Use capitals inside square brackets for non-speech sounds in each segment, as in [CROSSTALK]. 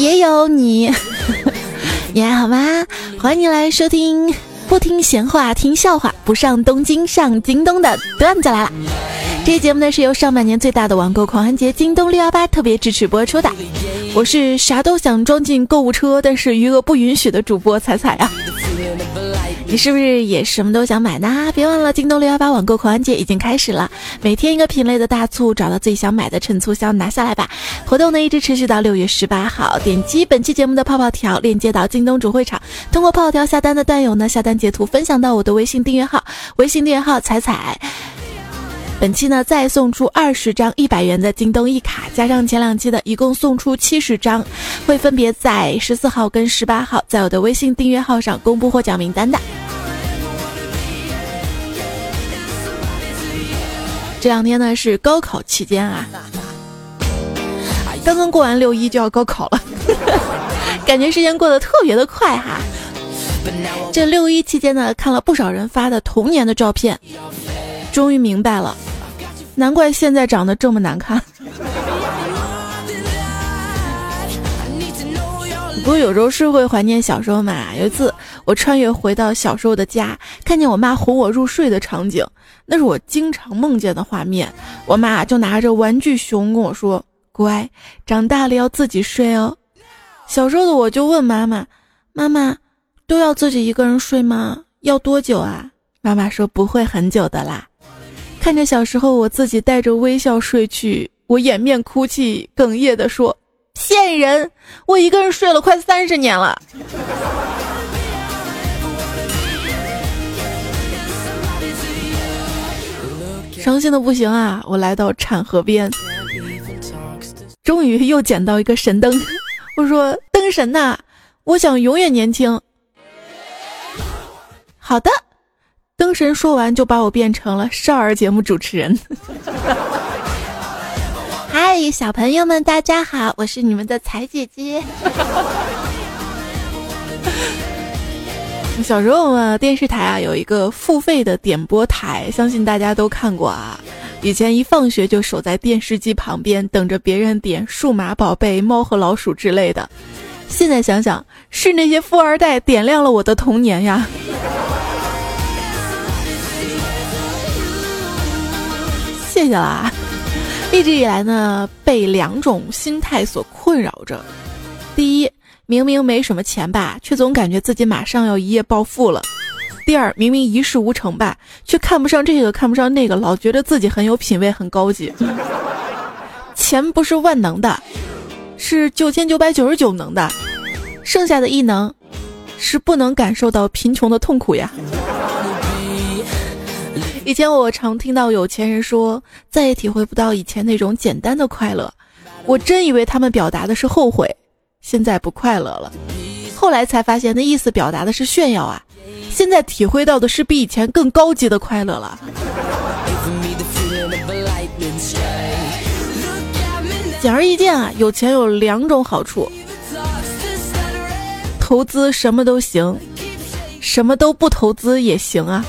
也有你，[LAUGHS] 你还好吗？欢迎你来收听，不听闲话，听笑话，不上东京上京东的段子来了。这节目呢是由上半年最大的网购狂欢节京东六幺八特别支持播出的。我是啥都想装进购物车，但是余额不允许的主播彩彩啊。你是不是也什么都想买呢？别忘了，京东六幺八网购狂欢节已经开始了，每天一个品类的大促，找到自己想买的，趁促销拿下来吧！活动呢一直持续到六月十八号。点击本期节目的泡泡条，链接到京东主会场，通过泡泡条下单的段友呢，下单截图分享到我的微信订阅号，微信订阅号彩彩。本期呢，再送出二十张一百元的京东一卡，加上前两期的，一共送出七十张，会分别在十四号跟十八号，在我的微信订阅号上公布获奖名单的。这两天呢是高考期间啊，刚刚过完六一就要高考了，[LAUGHS] 感觉时间过得特别的快哈。这六一期间呢，看了不少人发的童年的照片，终于明白了。难怪现在长得这么难看。不过有时候是会怀念小时候嘛。有一次我穿越回到小时候的家，看见我妈哄我入睡的场景，那是我经常梦见的画面。我妈就拿着玩具熊跟我说：“乖，长大了要自己睡哦。”小时候的我就问妈妈：“妈妈，都要自己一个人睡吗？要多久啊？”妈妈说：“不会很久的啦。”看着小时候我自己带着微笑睡去，我掩面哭泣，哽咽地说：“骗人！我一个人睡了快三十年了。”伤心的不行啊！我来到产河边，终于又捡到一个神灯。我说：“灯神呐，我想永远年轻。”好的。灯神说完，就把我变成了少儿节目主持人。嗨，小朋友们，大家好，我是你们的彩姐姐。[LAUGHS] 小时候嘛，电视台啊有一个付费的点播台，相信大家都看过啊。以前一放学就守在电视机旁边，等着别人点《数码宝贝》《猫和老鼠》之类的。现在想想，是那些富二代点亮了我的童年呀。[LAUGHS] 谢谢啦！一直以来呢，被两种心态所困扰着。第一，明明没什么钱吧，却总感觉自己马上要一夜暴富了；第二，明明一事无成吧，却看不上这个看不上那个，老觉得自己很有品位很高级。钱不是万能的，是九千九百九十九能的，剩下的异能是不能感受到贫穷的痛苦呀。以前我常听到有钱人说再也体会不到以前那种简单的快乐，我真以为他们表达的是后悔，现在不快乐了。后来才发现那意思表达的是炫耀啊，现在体会到的是比以前更高级的快乐了。简而易见啊，有钱有两种好处：投资什么都行，什么都不投资也行啊。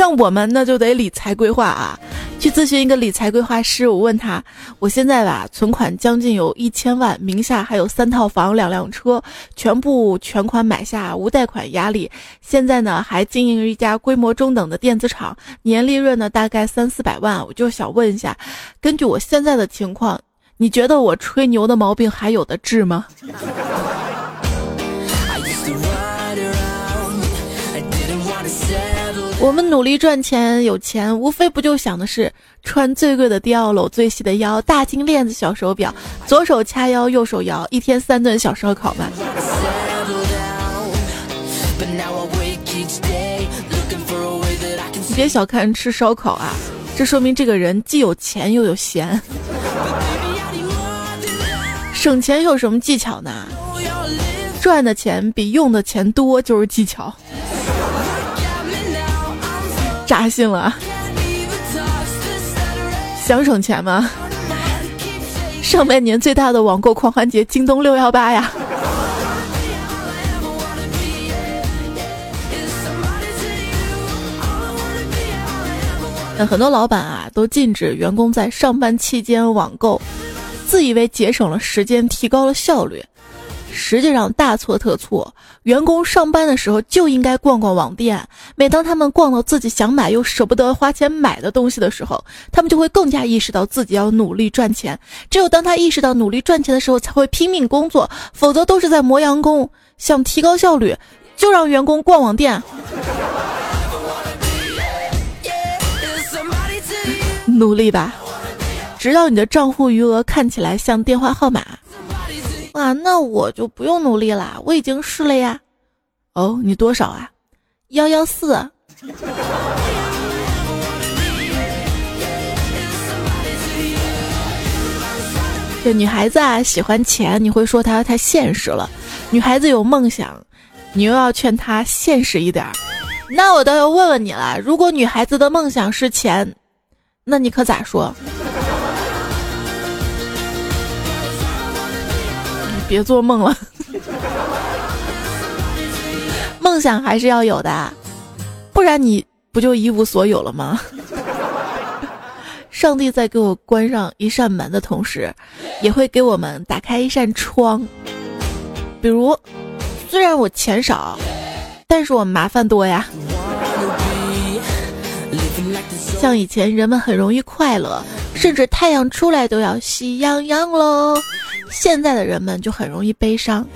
像我们那就得理财规划啊，去咨询一个理财规划师。我问他，我现在吧存款将近有一千万，名下还有三套房、两辆车，全部全款买下，无贷款压力。现在呢还经营一家规模中等的电子厂，年利润呢大概三四百万。我就想问一下，根据我现在的情况，你觉得我吹牛的毛病还有的治吗？我们努力赚钱有钱，无非不就想的是穿最贵的貂，搂最细的腰，大金链子小手表，左手掐腰右手摇，一天三顿小烧烤吧？你别小看吃烧烤啊，这说明这个人既有钱又有闲。[LAUGHS] 省钱有什么技巧呢？赚的钱比用的钱多就是技巧。扎心了，想省钱吗？上半年最大的网购狂欢节，京东六幺八呀！那很多老板啊，都禁止员工在上班期间网购，自以为节省了时间，提高了效率，实际上大错特错。员工上班的时候就应该逛逛网店，每当他们逛到自己想买又舍不得花钱买的东西的时候，他们就会更加意识到自己要努力赚钱。只有当他意识到努力赚钱的时候，才会拼命工作，否则都是在磨洋工。想提高效率，就让员工逛网店，努力吧，直到你的账户余额看起来像电话号码。哇，那我就不用努力啦，我已经试了呀。哦，你多少啊？幺幺四。这女孩子啊，喜欢钱，你会说她太现实了；女孩子有梦想，你又要劝她现实一点。那我倒要问问你了，如果女孩子的梦想是钱，那你可咋说？别做梦了，[LAUGHS] 梦想还是要有的，不然你不就一无所有了吗？[LAUGHS] 上帝在给我关上一扇门的同时，也会给我们打开一扇窗。比如，虽然我钱少，但是我麻烦多呀。像以前人们很容易快乐，甚至太阳出来都要喜洋洋喽。现在的人们就很容易悲伤，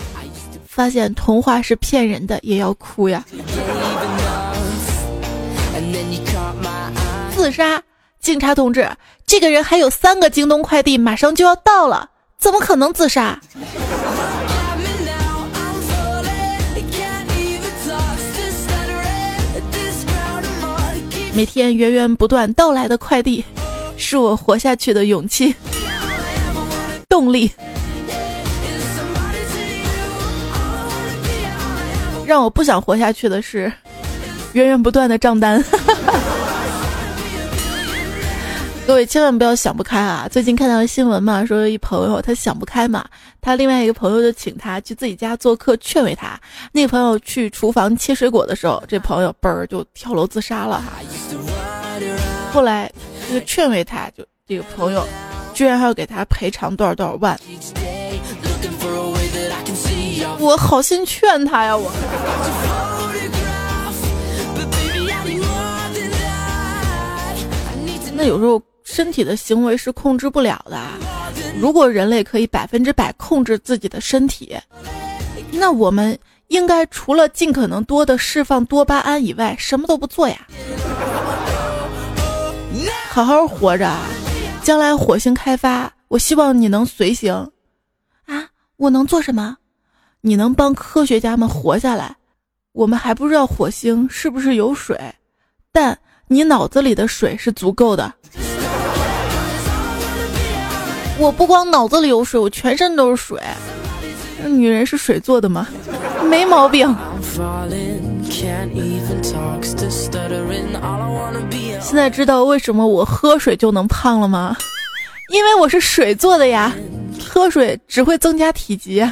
发现童话是骗人的，也要哭呀。自杀，警察同志，这个人还有三个京东快递马上就要到了，怎么可能自杀？每天源源不断到来的快递，是我活下去的勇气、动力。让我不想活下去的是源源不断的账单。[LAUGHS] 各位千万不要想不开啊！最近看到新闻嘛，说一朋友他想不开嘛，他另外一个朋友就请他去自己家做客，劝慰他。那个朋友去厨房切水果的时候，这朋友嘣儿就跳楼自杀了哈。后来这个劝慰他，就这个朋友居然还要给他赔偿多少多少万。我好心劝他呀，我。那有时候身体的行为是控制不了的。如果人类可以百分之百控制自己的身体，那我们应该除了尽可能多的释放多巴胺以外，什么都不做呀。好好活着，将来火星开发，我希望你能随行。啊，我能做什么？你能帮科学家们活下来，我们还不知道火星是不是有水，但你脑子里的水是足够的。我不光脑子里有水，我全身都是水。那女人是水做的吗？没毛病。现在知道为什么我喝水就能胖了吗？因为我是水做的呀，喝水只会增加体积。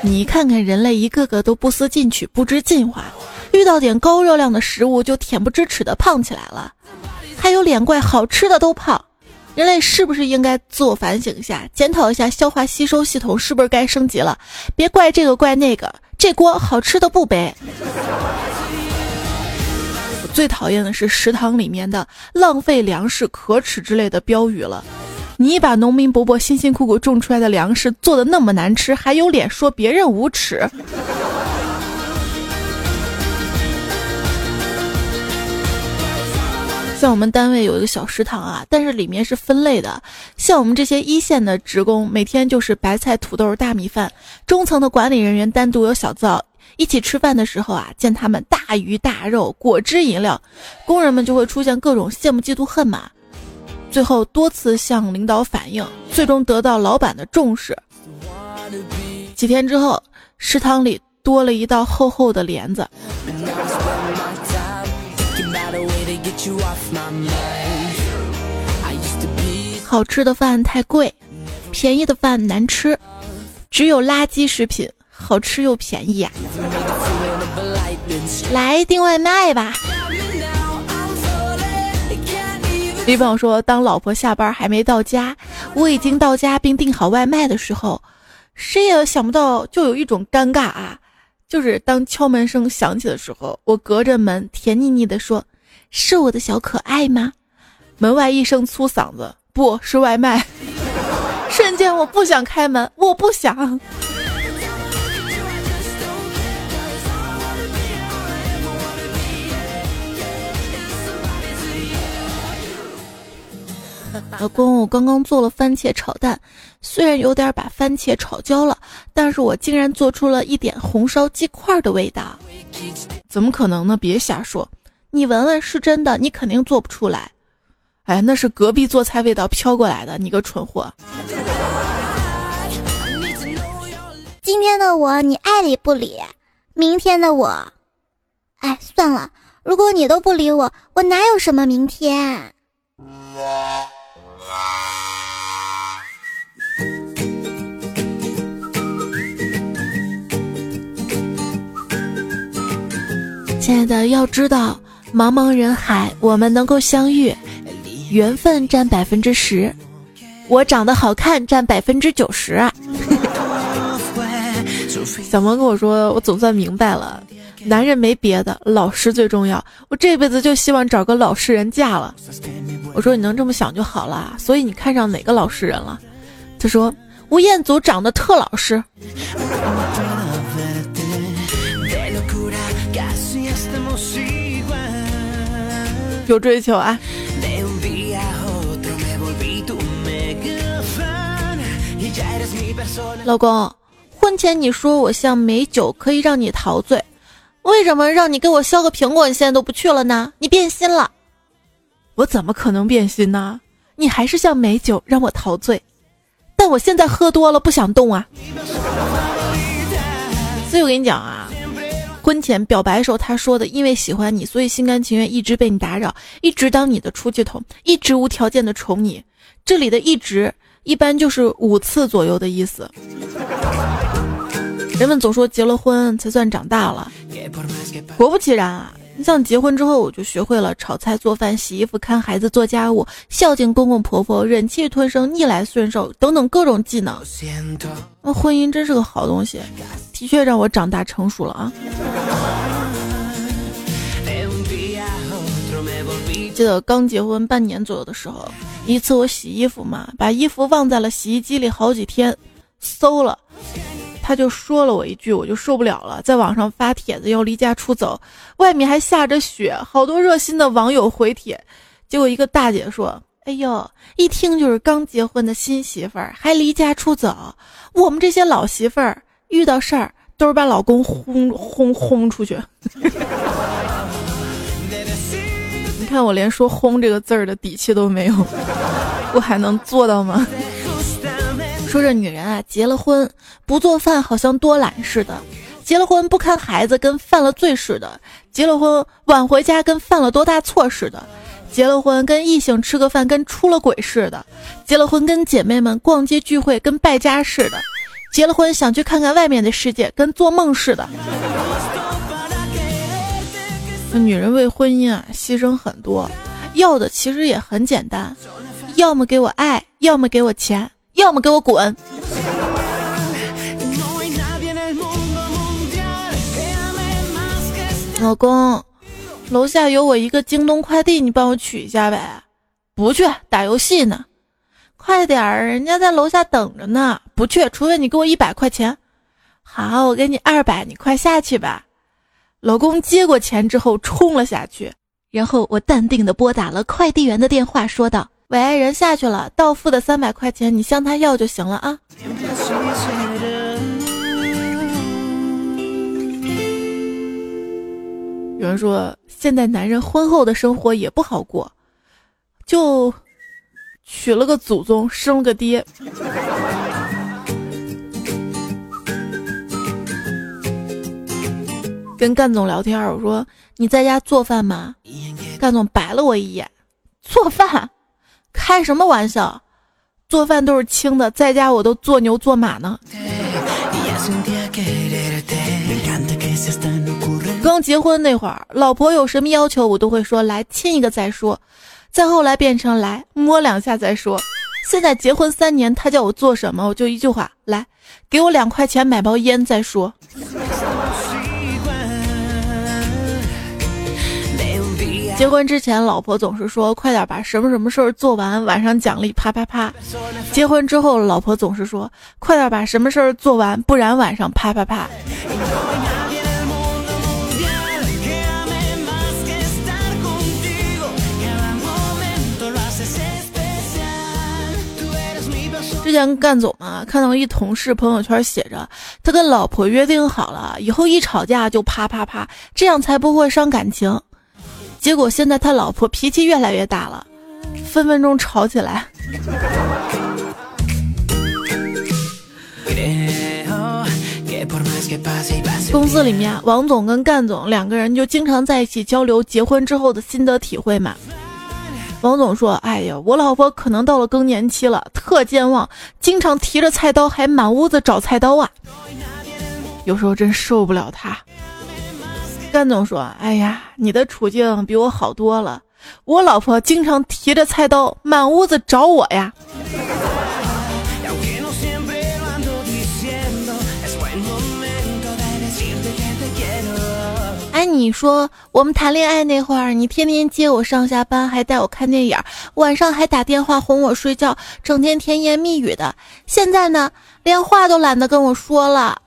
你看看人类一个个都不思进取、不知进化，遇到点高热量的食物就恬不知耻的胖起来了，还有脸怪好吃的都胖。人类是不是应该自我反省一下，检讨一下消化吸收系统是不是该升级了？别怪这个怪那个，这锅好吃的不背。我最讨厌的是食堂里面的浪费粮食、可耻之类的标语了。你把农民伯伯辛辛苦苦种出来的粮食做的那么难吃，还有脸说别人无耻？像我们单位有一个小食堂啊，但是里面是分类的。像我们这些一线的职工，每天就是白菜、土豆、大米饭；中层的管理人员单独有小灶。一起吃饭的时候啊，见他们大鱼大肉、果汁饮料，工人们就会出现各种羡慕、嫉妒、恨嘛。最后多次向领导反映，最终得到老板的重视。几天之后，食堂里多了一道厚厚的帘子。好吃的饭太贵，便宜的饭难吃，只有垃圾食品好吃又便宜呀。来订外卖吧。李朋友说：“当老婆下班还没到家，我已经到家并订好外卖的时候，谁也想不到，就有一种尴尬啊！就是当敲门声响起的时候，我隔着门甜腻腻的说：‘是我的小可爱吗？’门外一声粗嗓子：‘不是外卖。[LAUGHS] ’瞬间我不想开门，我不想。[LAUGHS] ”老公，我刚刚做了番茄炒蛋，虽然有点把番茄炒焦了，但是我竟然做出了一点红烧鸡块的味道。怎么可能呢？别瞎说，你闻闻是真的，你肯定做不出来。哎，那是隔壁做菜味道飘过来的，你个蠢货。今天的我你爱理不理，明天的我，哎，算了，如果你都不理我，我哪有什么明天？亲爱的，要知道，茫茫人海，我们能够相遇，缘分占百分之十，我长得好看占百分之九十啊！[LAUGHS] 小萌跟我说，我总算明白了，男人没别的，老实最重要。我这辈子就希望找个老实人嫁了。我说你能这么想就好了。所以你看上哪个老实人了？他说吴彦祖长得特老实。[LAUGHS] [LAUGHS] 有追求啊！老公，婚前你说我像美酒可以让你陶醉，为什么让你给我削个苹果，你现在都不去了呢？你变心了？我怎么可能变心呢？你还是像美酒让我陶醉，但我现在喝多了不想动啊。所以我跟你讲啊。婚前表白时候，他说的，因为喜欢你，所以心甘情愿一直被你打扰，一直当你的出气筒，一直无条件的宠你。这里的一直一般就是五次左右的意思。人们总说结了婚才算长大了，果不其然啊。像结婚之后，我就学会了炒菜、做饭、洗衣服、看孩子、做家务、孝敬公公婆婆、忍气吞声、逆来顺受等等各种技能。那婚姻真是个好东西，的确让我长大成熟了啊！记得刚结婚半年左右的时候，一次我洗衣服嘛，把衣服忘在了洗衣机里好几天，馊了。他就说了我一句，我就受不了了，在网上发帖子要离家出走，外面还下着雪，好多热心的网友回帖，结果一个大姐说：“哎呦，一听就是刚结婚的新媳妇儿，还离家出走。我们这些老媳妇儿遇到事儿都是把老公轰轰轰出去。[LAUGHS] 你看我连说‘轰’这个字儿的底气都没有，我还能做到吗？”说这女人啊，结了婚不做饭好像多懒似的；结了婚不看孩子跟犯了罪似的；结了婚晚回家跟犯了多大错似的；结了婚跟异性吃个饭跟出了轨似的；结了婚跟姐妹们逛街聚会跟败家似的；结了婚想去看看外面的世界跟做梦似的。女人为婚姻啊牺牲很多，要的其实也很简单，要么给我爱，要么给我钱。要么给我滚！老公，楼下有我一个京东快递，你帮我取一下呗。不去，打游戏呢。快点儿，人家在楼下等着呢。不去，除非你给我一百块钱。好，我给你二百，你快下去吧。老公接过钱之后冲了下去，然后我淡定的拨打了快递员的电话，说道。喂，人下去了，到付的三百块钱你向他要就行了啊。有人说，现在男人婚后的生活也不好过，就娶了个祖宗，生了个爹。跟干总聊天，我说你在家做饭吗？干总白了我一眼，做饭。开什么玩笑，做饭都是轻的，在家我都做牛做马呢。刚结婚那会儿，老婆有什么要求，我都会说来亲一个再说。再后来变成来摸两下再说。现在结婚三年，他叫我做什么，我就一句话：来，给我两块钱买包烟再说。结婚之前，老婆总是说快点把什么什么事儿做完，晚上奖励啪啪啪。结婚之后，老婆总是说快点把什么事儿做完，不然晚上啪啪啪。之前干总啊，看到一同事朋友圈写着，他跟老婆约定好了，以后一吵架就啪啪啪，这样才不会伤感情。结果现在他老婆脾气越来越大了，分分钟吵起来。公司里面，王总跟干总两个人就经常在一起交流结婚之后的心得体会嘛。王总说：“哎呀，我老婆可能到了更年期了，特健忘，经常提着菜刀还满屋子找菜刀啊，有时候真受不了她。”甘总说：“哎呀，你的处境比我好多了，我老婆经常提着菜刀满屋子找我呀。”哎你说我们谈恋爱那会儿，你天天接我上下班，还带我看电影，晚上还打电话哄我睡觉，整天甜言蜜语的。现在呢，连话都懒得跟我说了。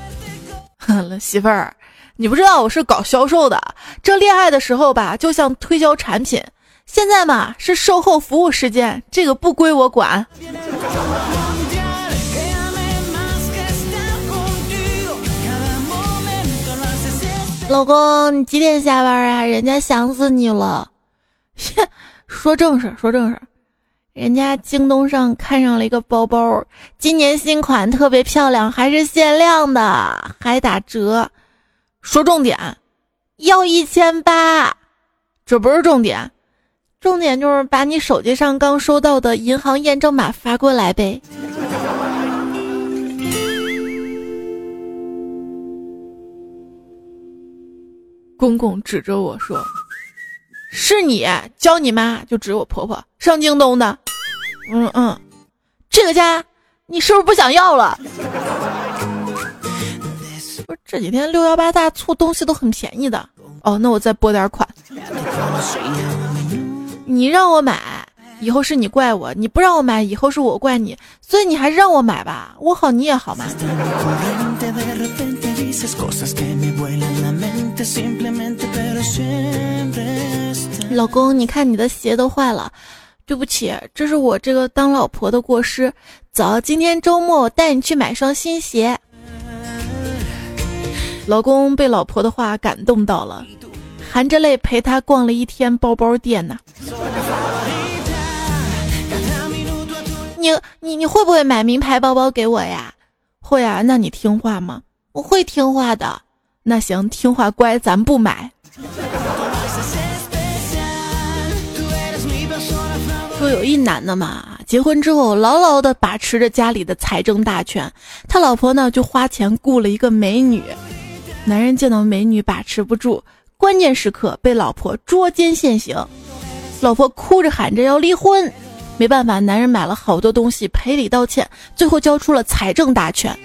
[LAUGHS] 哼，媳妇儿，你不知道我是搞销售的，这恋爱的时候吧，就像推销产品；现在嘛，是售后服务时间，这个不归我管。老公，你几点下班啊？人家想死你了。切，[LAUGHS] 说正事，说正事。人家京东上看上了一个包包，今年新款，特别漂亮，还是限量的，还打折。说重点，要一千八。这不是重点，重点就是把你手机上刚收到的银行验证码发过来呗。公公指着我说：“是你教你妈，就指我婆婆上京东的。”嗯嗯，这个家你是不是不想要了？不是这几天六幺八大促东西都很便宜的哦，那我再拨点款。你让我买，以后是你怪我；你不让我买，以后是我怪你。所以你还是让我买吧，我好你也好嘛。老公，你看你的鞋都坏了，对不起，这是我这个当老婆的过失。走，今天周末我带你去买双新鞋。老公被老婆的话感动到了，含着泪陪她逛了一天包包店呢。你你你会不会买名牌包包给我呀？会啊，那你听话吗？我会听话的。那行，听话乖，咱不买。说有一男的嘛，结婚之后牢牢的把持着家里的财政大权，他老婆呢就花钱雇了一个美女。男人见到美女把持不住，关键时刻被老婆捉奸现行，老婆哭着喊着要离婚，没办法，男人买了好多东西赔礼道歉，最后交出了财政大权。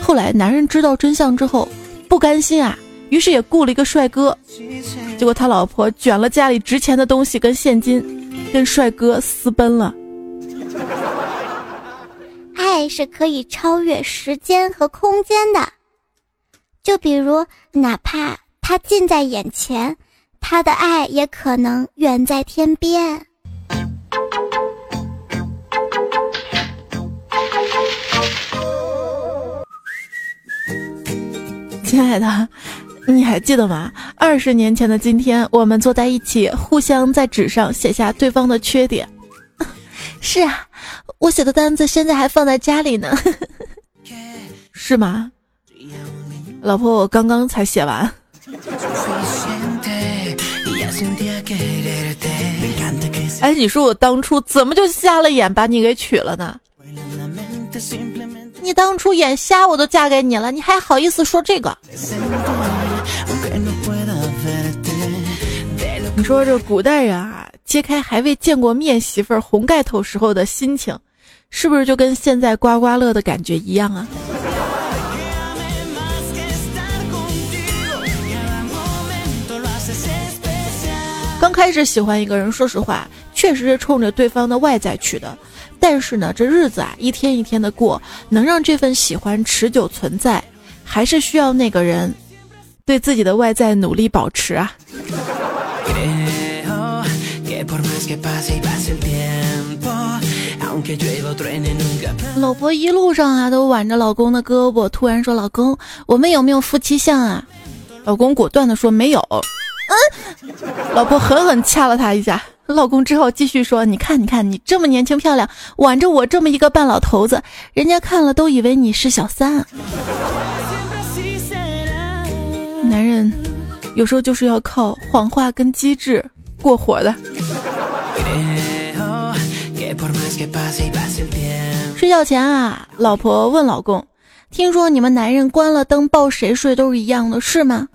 后来男人知道真相之后，不甘心啊，于是也雇了一个帅哥。结果他老婆卷了家里值钱的东西跟现金，跟帅哥私奔了。爱是可以超越时间和空间的，就比如哪怕他近在眼前，他的爱也可能远在天边。亲爱的，你还记得吗？二十年前的今天，我们坐在一起，互相在纸上写下对方的缺点。[LAUGHS] 是啊，我写的单子现在还放在家里呢。[LAUGHS] 是吗？老婆，我刚刚才写完。[LAUGHS] 哎，你说我当初怎么就瞎了眼把你给娶了呢？你当初眼瞎我都嫁给你了，你还好意思说这个？你说这古代人啊，揭开还未见过面媳妇儿红盖头时候的心情，是不是就跟现在刮刮乐的感觉一样啊？刚开始喜欢一个人，说实话，确实是冲着对方的外在去的。但是呢，这日子啊，一天一天的过，能让这份喜欢持久存在，还是需要那个人对自己的外在努力保持啊。老婆一路上啊都挽着老公的胳膊，突然说：“老公，我们有没有夫妻相啊？”老公果断的说：“没有。”嗯，[LAUGHS] 老婆狠狠掐了他一下。老公只好继续说：“你看，你看，你这么年轻漂亮，挽着我这么一个半老头子，人家看了都以为你是小三。”男人有时候就是要靠谎话跟机智过活的。睡觉前啊，老婆问老公：“听说你们男人关了灯抱谁睡都是一样的，是吗？”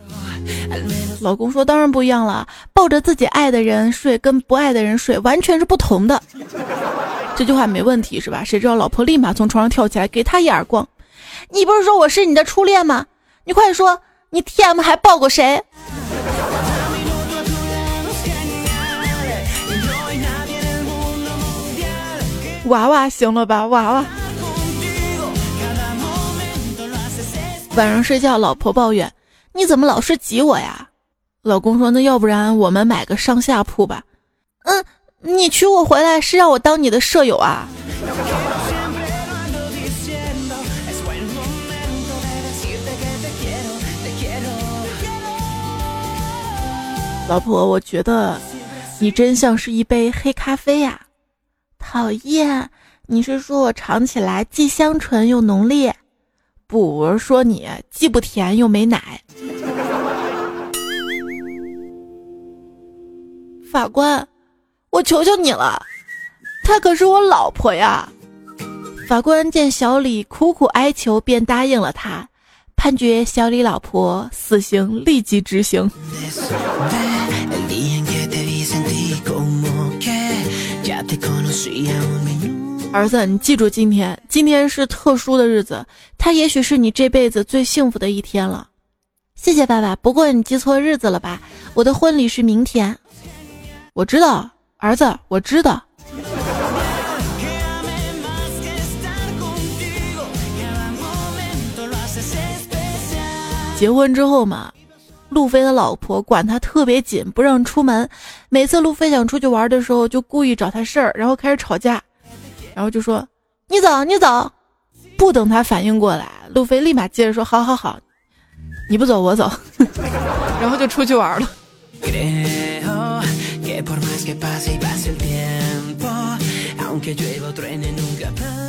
老公说：“当然不一样了，抱着自己爱的人睡，跟不爱的人睡完全是不同的。”这句话没问题是吧？谁知道老婆立马从床上跳起来，给他一耳光：“你不是说我是你的初恋吗？你快说，你 T M 还抱过谁？”娃娃行了吧，娃娃。晚上睡觉，老婆抱怨：“你怎么老是挤我呀？”老公说：“那要不然我们买个上下铺吧。”嗯，你娶我回来是让我当你的舍友啊？老婆，我觉得你真像是一杯黑咖啡呀。讨厌，你是说我尝起来既香醇又浓烈？不，我是说你既不甜又没奶。法官，我求求你了，她可是我老婆呀！法官见小李苦苦哀求，便答应了他，判决小李老婆死刑立即执行。儿子，你记住今天，今天是特殊的日子，它也许是你这辈子最幸福的一天了。谢谢爸爸，不过你记错日子了吧？我的婚礼是明天。我知道，儿子，我知道。结婚之后嘛，路飞的老婆管他特别紧，不让出门。每次路飞想出去玩的时候，就故意找他事儿，然后开始吵架，然后就说：“你走，你走。”不等他反应过来，路飞立马接着说：“好好好，你不走我走。[LAUGHS] ”然后就出去玩了。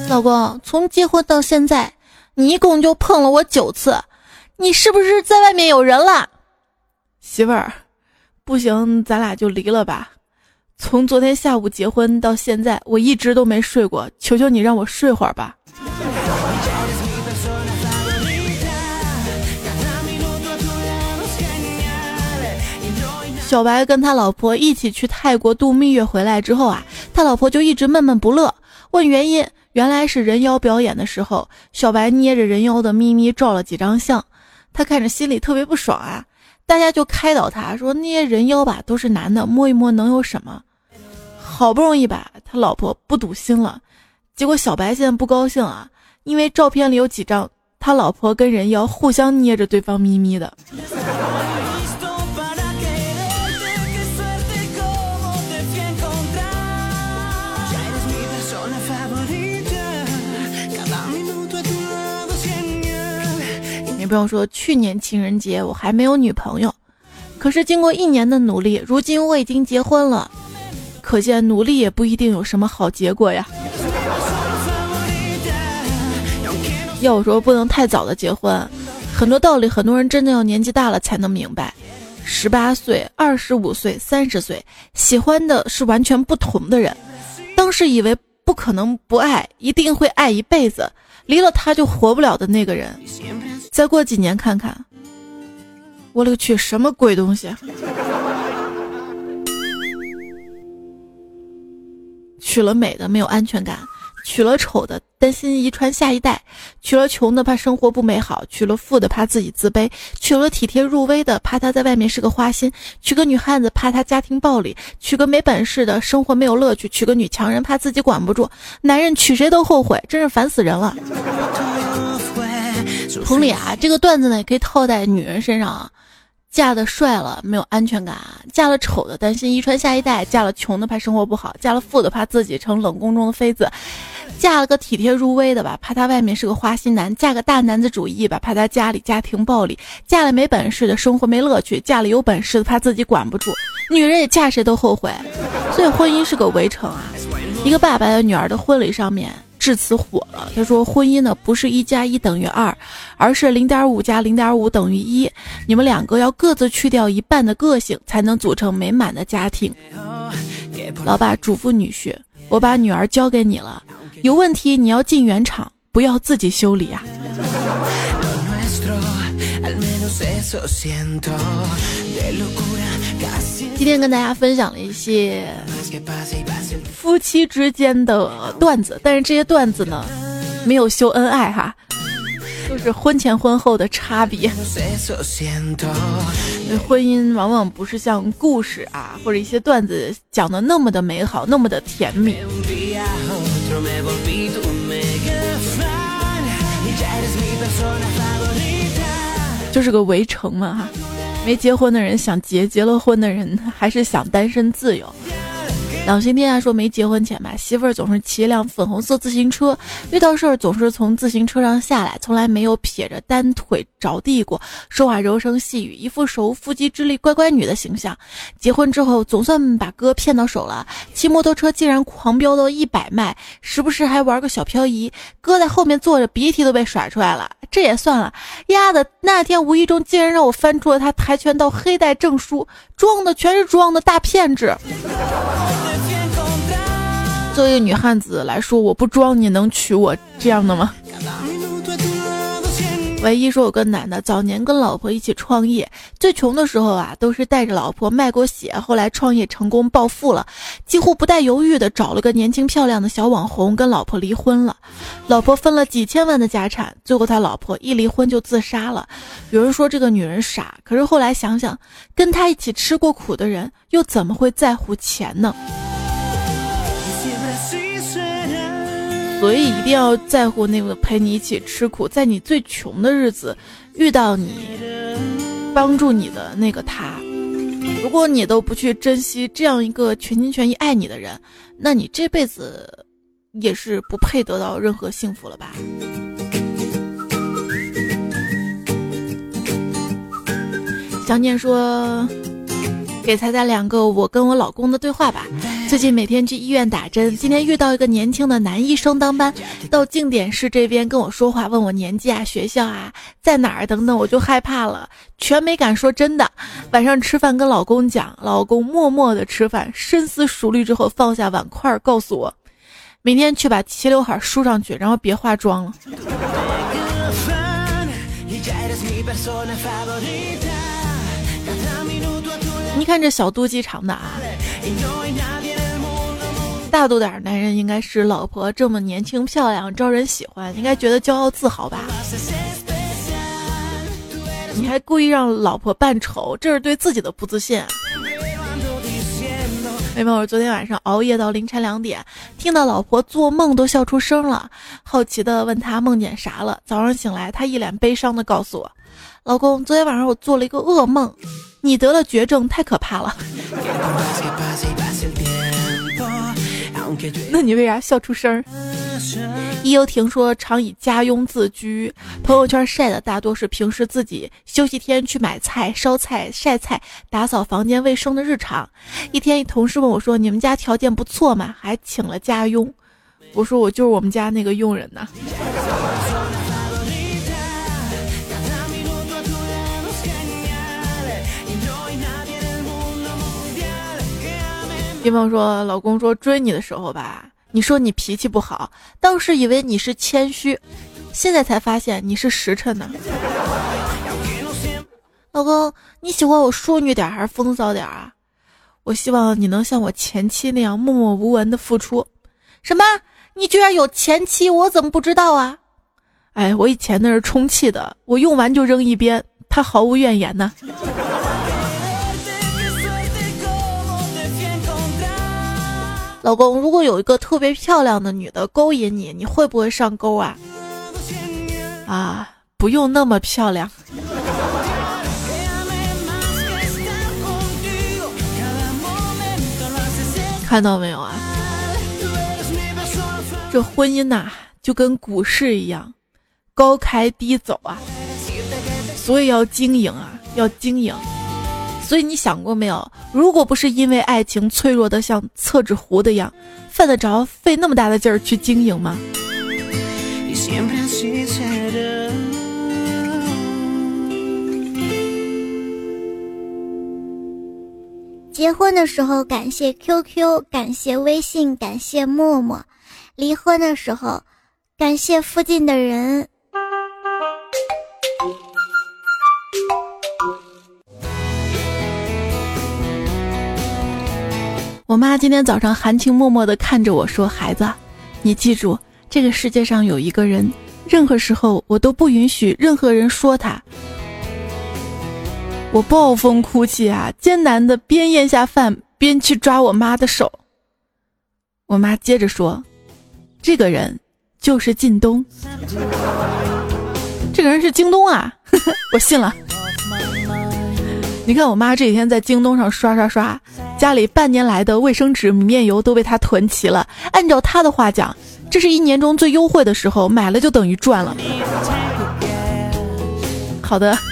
老公，从结婚到现在，你一共就碰了我九次，你是不是在外面有人了？媳妇儿，不行，咱俩就离了吧。从昨天下午结婚到现在，我一直都没睡过，求求你让我睡会儿吧。小白跟他老婆一起去泰国度蜜月回来之后啊，他老婆就一直闷闷不乐。问原因，原来是人妖表演的时候，小白捏着人妖的咪咪照了几张相，他看着心里特别不爽啊。大家就开导他说：“捏人妖吧，都是男的，摸一摸能有什么？”好不容易吧，他老婆不堵心了。结果小白现在不高兴啊，因为照片里有几张他老婆跟人妖互相捏着对方咪咪的。不要说去年情人节我还没有女朋友，可是经过一年的努力，如今我已经结婚了。可见努力也不一定有什么好结果呀。要我说，不能太早的结婚，很多道理很多人真的要年纪大了才能明白。十八岁、二十五岁、三十岁，喜欢的是完全不同的人。当时以为不可能不爱，一定会爱一辈子，离了他就活不了的那个人。再过几年看看，我勒个去，什么鬼东西！娶了美的没有安全感。娶了丑的，担心遗传下一代；娶了穷的，怕生活不美好；娶了富的，怕自己自卑；娶了体贴入微的，怕他在外面是个花心；娶个女汉子，怕他家庭暴力；娶个没本事的，生活没有乐趣；娶个女强人，怕自己管不住。男人娶谁都后悔，真是烦死人了。[LAUGHS] 同理啊，这个段子呢，也可以套在女人身上啊。嫁的帅了没有安全感，嫁了丑的担心遗传下一代，嫁了穷的怕生活不好，嫁了富的怕自己成冷宫中的妃子，嫁了个体贴入微的吧，怕他外面是个花心男，嫁个大男子主义吧，怕他家里家庭暴力，嫁了没本事的生活没乐趣，嫁了有本事的怕自己管不住，女人也嫁谁都后悔，所以婚姻是个围城啊，一个爸爸的女儿的婚礼上面。至此火了。他说：“婚姻呢，不是一加一等于二，而是零点五加零点五等于一。你们两个要各自去掉一半的个性，才能组成美满的家庭。”老爸嘱咐女婿：“我把女儿交给你了，有问题你要进原厂，不要自己修理啊。”今天跟大家分享了一些夫妻之间的段子，但是这些段子呢，没有秀恩爱哈，就是婚前婚后的差别。婚姻往往不是像故事啊，或者一些段子讲的那么的美好，那么的甜蜜。就是个围城嘛哈，没结婚的人想结，结了婚的人还是想单身自由。两心天下说没结婚前吧，媳妇儿总是骑一辆粉红色自行车，遇到事儿总是从自行车上下来，从来没有撇着单腿着地过，说话柔声细语，一副手无缚鸡之力乖乖女的形象。结婚之后总算把哥骗到手了，骑摩托车竟然狂飙到一百迈，时不时还玩个小漂移，哥在后面坐着鼻涕都被甩出来了。这也算了，丫的那天无意中竟然让我翻出了他跆拳道黑带证书，装的全是装的大骗子。作为女汉子来说，我不装你能娶我这样的吗？唯一说有个男的早年跟老婆一起创业，最穷的时候啊，都是带着老婆卖过血，后来创业成功暴富了，几乎不带犹豫的找了个年轻漂亮的小网红，跟老婆离婚了，老婆分了几千万的家产，最后他老婆一离婚就自杀了。有人说这个女人傻，可是后来想想，跟他一起吃过苦的人，又怎么会在乎钱呢？所以一定要在乎那个陪你一起吃苦，在你最穷的日子遇到你、帮助你的那个他。如果你都不去珍惜这样一个全心全意爱你的人，那你这辈子也是不配得到任何幸福了吧？想念说。给彩彩两个我跟我老公的对话吧。最近每天去医院打针，今天遇到一个年轻的男医生当班，到静点室这边跟我说话，问我年纪啊、学校啊、在哪儿等等，我就害怕了，全没敢说真的。晚上吃饭跟老公讲，老公默默的吃饭，深思熟虑之后放下碗筷，告诉我，明天去把齐刘海梳上去，然后别化妆了。你看这小肚鸡肠的啊，大度点男人应该是老婆这么年轻漂亮招人喜欢，应该觉得骄傲自豪吧？你还故意让老婆扮丑，这是对自己的不自信。妹妹，我昨天晚上熬夜到凌晨两点，听到老婆做梦都笑出声了，好奇的问她梦见啥了。早上醒来，她一脸悲伤的告诉我，老公，昨天晚上我做了一个噩梦。你得了绝症，太可怕了。[LAUGHS] 那你为啥笑出声儿？易优婷说，常以家佣自居，朋友圈晒的大多是平时自己休息天去买菜、烧菜、晒菜、打扫房间卫生的日常。一天，一同事问我说：“你们家条件不错嘛，还请了家佣？”我说：“我就是我们家那个佣人呐。”比方说，老公说追你的时候吧，你说你脾气不好，当时以为你是谦虚，现在才发现你是实诚呢。老公，你喜欢我淑女点还是风骚点啊？我希望你能像我前妻那样默默无闻的付出。什么？你居然有前妻？我怎么不知道啊？哎，我以前那是充气的，我用完就扔一边，他毫无怨言呢。老公，如果有一个特别漂亮的女的勾引你，你会不会上钩啊？啊，不用那么漂亮。看到没有啊？这婚姻呐，就跟股市一样，高开低走啊，所以要经营啊，要经营。所以你想过没有？如果不是因为爱情脆弱的像厕纸糊的样，犯得着费那么大的劲儿去经营吗？结婚的时候感谢 QQ，感谢微信，感谢陌陌；离婚的时候，感谢附近的人。我妈今天早上含情脉脉地看着我说：“孩子，你记住，这个世界上有一个人，任何时候我都不允许任何人说他。”我暴风哭泣啊，艰难的边咽下饭边去抓我妈的手。我妈接着说：“这个人就是靳东，这个人是京东啊！” [LAUGHS] 我信了。你看我妈这几天在京东上刷刷刷，家里半年来的卫生纸、米面油都被他囤齐了。按照他的话讲，这是一年中最优惠的时候，买了就等于赚了。好的。[LAUGHS]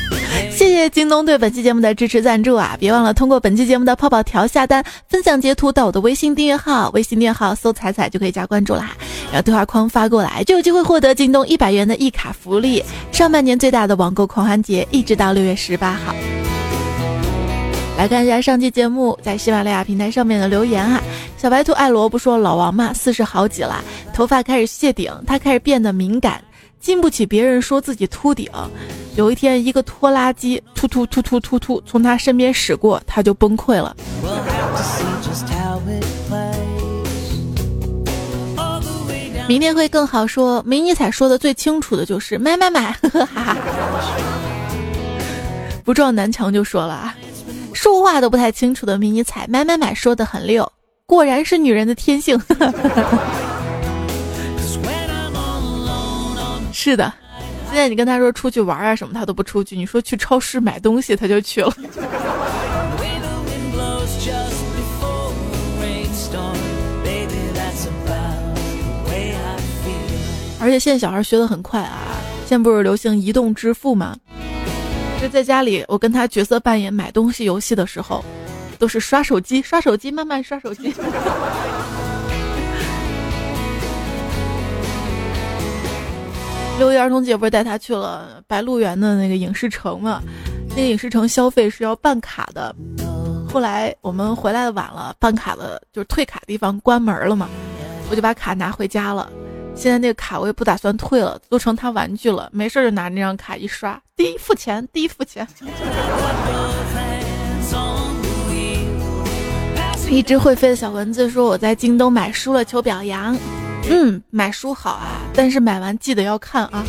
谢谢京东对本期节目的支持赞助啊！别忘了通过本期节目的泡泡条下单，分享截图到我的微信订阅号，微信订阅号搜“彩彩”就可以加关注啦。然后对话框发过来，就有机会获得京东一百元的一卡福利。上半年最大的网购狂欢节，一直到六月十八号。来看一下上期节目在喜马拉雅平台上面的留言啊！小白兔爱萝卜说：“老王嘛，四十好几了，头发开始谢顶，他开始变得敏感。”经不起别人说自己秃顶，有一天一个拖拉机突突突突突突从他身边驶过，他就崩溃了。明天会更好。说迷你彩说的最清楚的就是买买买，哈哈。不撞南墙就说了啊，说话都不太清楚的迷你彩买买买说的很溜，果然是女人的天性。[LAUGHS] 是的，现在你跟他说出去玩啊什么，他都不出去。你说去超市买东西，他就去了。而且现在小孩学的很快啊，现在不是流行移动支付吗？就在家里，我跟他角色扮演买东西游戏的时候，都是刷手机，刷手机，慢慢刷手机。[LAUGHS] 六一儿童节不是带他去了白鹿原的那个影视城嘛？那个影视城消费是要办卡的。后来我们回来的晚了，办卡的就是退卡地方关门了嘛，我就把卡拿回家了。现在那个卡我也不打算退了，都成他玩具了。没事就拿那张卡一刷，第一付钱，第一付钱。[LAUGHS] 一只会飞的小蚊子说：“我在京东买书了，求表扬。”嗯，买书好啊，但是买完记得要看啊，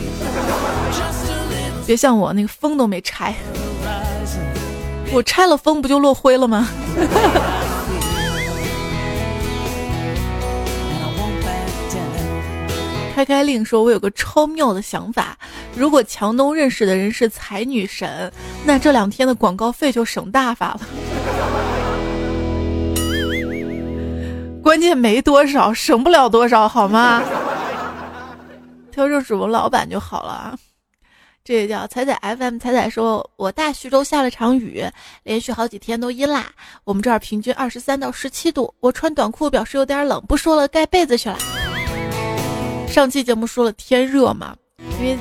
别像我那个封都没拆，[LAUGHS] 我拆了封不就落灰了吗？[LAUGHS] 开开令说：“我有个超妙的想法，如果强东认识的人是才女神，那这两天的广告费就省大发了。[LAUGHS] ”关键没多少，省不了多少，好吗？挑认识我们老板就好了啊。这也叫彩彩 FM。彩彩说：“我大徐州下了场雨，连续好几天都阴啦。我们这儿平均二十三到十七度，我穿短裤表示有点冷，不说了，盖被子去了。”上期节目说了天热嘛，因为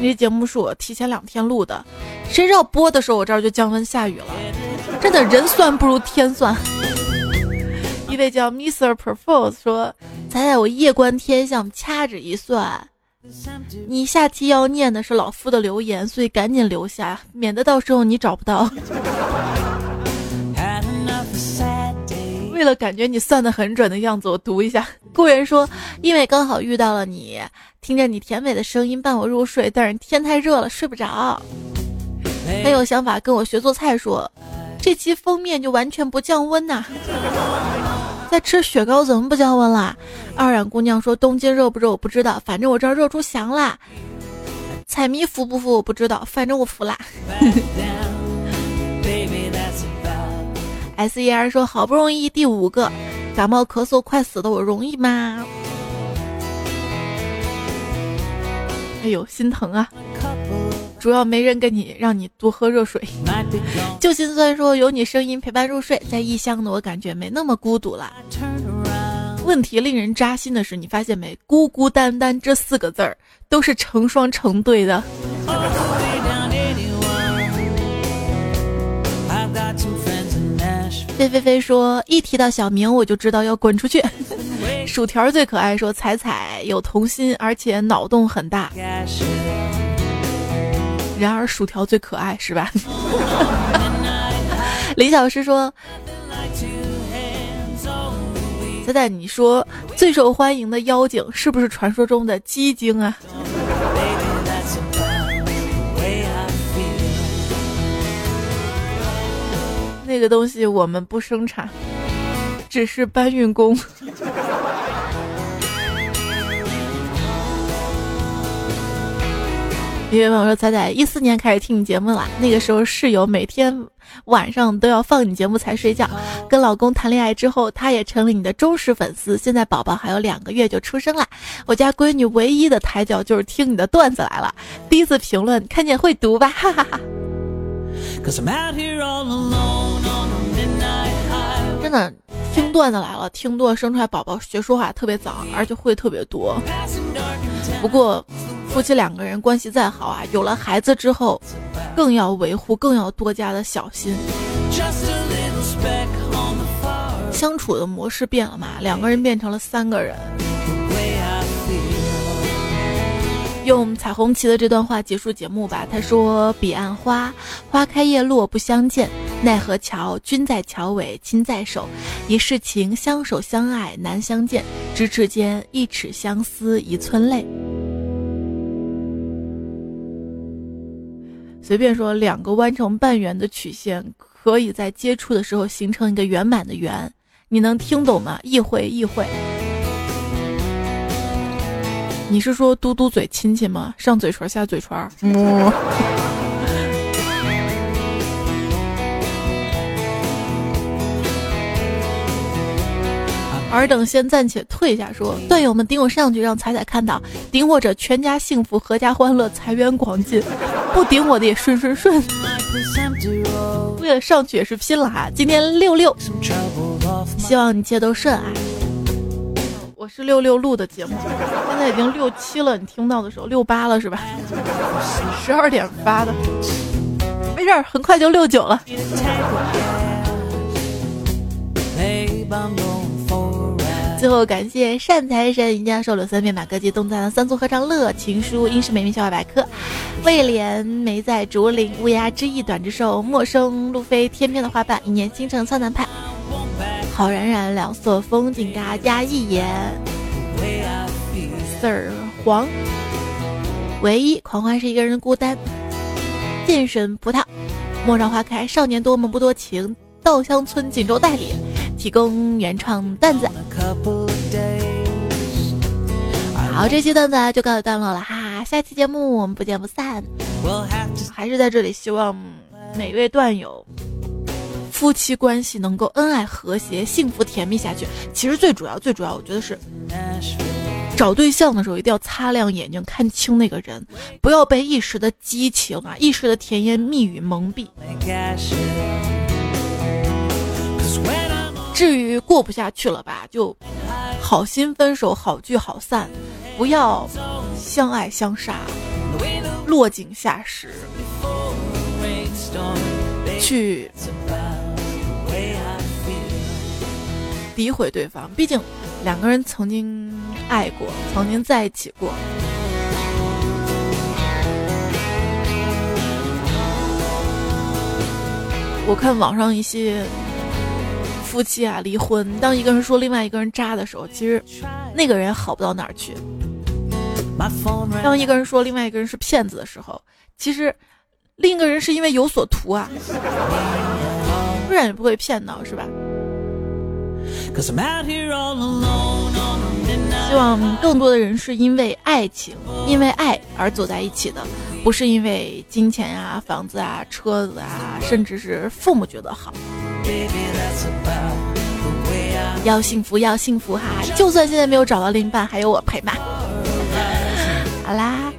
那节目是我提前两天录的，谁知道播的时候我这儿就降温下雨了，真的人算不如天算。[LAUGHS] 一位叫 Mr. Propose 说：“猜猜我夜观天象，掐指一算，你下期要念的是老夫的留言，所以赶紧留下，免得到时候你找不到。”了感觉你算的很准的样子，我读一下。[LAUGHS] 故人说：“因为刚好遇到了你，听着你甜美的声音伴我入睡，但是天太热了睡不着。很有想法，跟我学做菜。说这期封面就完全不降温呐，在吃雪糕怎么不降温啦？”二冉姑娘说：“东京热不热我不知道，反正我这儿热出翔啦。彩迷服不服我不知道，反正我服啦。[LAUGHS] ” S E R 说：“好不容易第五个，感冒咳嗽快死的我容易吗？”哎呦，心疼啊！主要没人跟你让你多喝热水，就心酸说有你声音陪伴入睡，在异乡的我感觉没那么孤独了。问题令人扎心的是，你发现没？孤孤单单这四个字儿都是成双成对的。飞飞飞说：“一提到小明，我就知道要滚出去。[LAUGHS] ”薯条最可爱，说：“彩彩有童心，而且脑洞很大。”然而薯条最可爱，是吧？[LAUGHS] 李小诗说：“仔仔，你说最受欢迎的妖精是不是传说中的鸡精啊？”这个东西我们不生产，只是搬运工。一位朋友说：“彩彩，一四年开始听你节目了，那个时候室友每天晚上都要放你节目才睡觉。跟老公谈恋爱之后，他也成了你的忠实粉丝。现在宝宝还有两个月就出生了，我家闺女唯一的胎教就是听你的段子来了。第一次评论，看见会读吧，哈哈哈。”真的，听段子来了，听多生出来宝宝学说话特别早，而且会特别多。不过，夫妻两个人关系再好啊，有了孩子之后，更要维护，更要多加的小心。相处的模式变了嘛，两个人变成了三个人。用彩虹旗的这段话结束节目吧。他说：“彼岸花，花开叶落不相见；奈何桥，君在桥尾，亲在手。一世情，相守相爱难相见。咫尺间，一尺相思一寸泪。”随便说，两个弯成半圆的曲线，可以在接触的时候形成一个圆满的圆。你能听懂吗？意会，意会。你是说嘟嘟嘴亲亲吗？上嘴唇下嘴唇，么。尔等先暂且退下，说段友们顶我上去，让彩彩看到，顶我者全家幸福，阖家欢乐，财源广进；不顶我的也顺顺顺。为了上去也是拼了哈！今天六六，希望一切都顺啊！我是六六录的节目，现在已经六七了，你听到的时候六八了是吧？十二点发的，没事儿，很快就六九了。最后感谢善财神、一家寿柳三遍马歌姬、东赞的三组合唱乐情书、英式美名笑话百科、威廉梅在竹林、乌鸦之翼短之寿、陌生路飞、天边的花瓣、一念倾城、苍南派。好冉冉两色风景嘎加一眼，Sir 黄，唯一狂欢是一个人的孤单，剑神葡萄，陌上花开，少年多梦不多情，稻香村锦州代理提供原创段子。好，这期段子就告一段落了哈，下期节目我们不见不散。还是在这里，希望每位段友。夫妻关系能够恩爱和谐、幸福甜蜜下去。其实最主要、最主要，我觉得是找对象的时候一定要擦亮眼睛，看清那个人，不要被一时的激情啊、一时的甜言蜜语蒙蔽。至于过不下去了吧，就好心分手，好聚好散，不要相爱相杀，落井下石，去。诋毁对方，毕竟两个人曾经爱过，曾经在一起过。我看网上一些夫妻啊离婚，当一个人说另外一个人渣的时候，其实那个人也好不到哪儿去；当一个人说另外一个人是骗子的时候，其实另一个人是因为有所图啊，不然也不会骗到，是吧？希望更多的人是因为爱情，因为爱而走在一起的。不是因为金钱啊、房子啊、车子啊，甚至是父母觉得好。要幸福，要幸福哈！就算现在没有找到另一半，还有我陪嘛。好啦，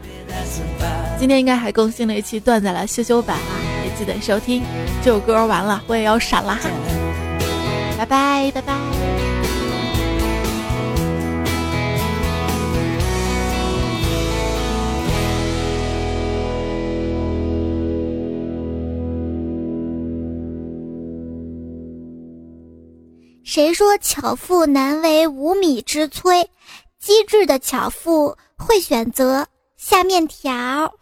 今天应该还更新了一期段子了修修版啊，也记得收听。这首歌完了，我也要闪了哈。拜拜，拜拜。谁说巧妇难为无米之炊？机智的巧妇会选择下面条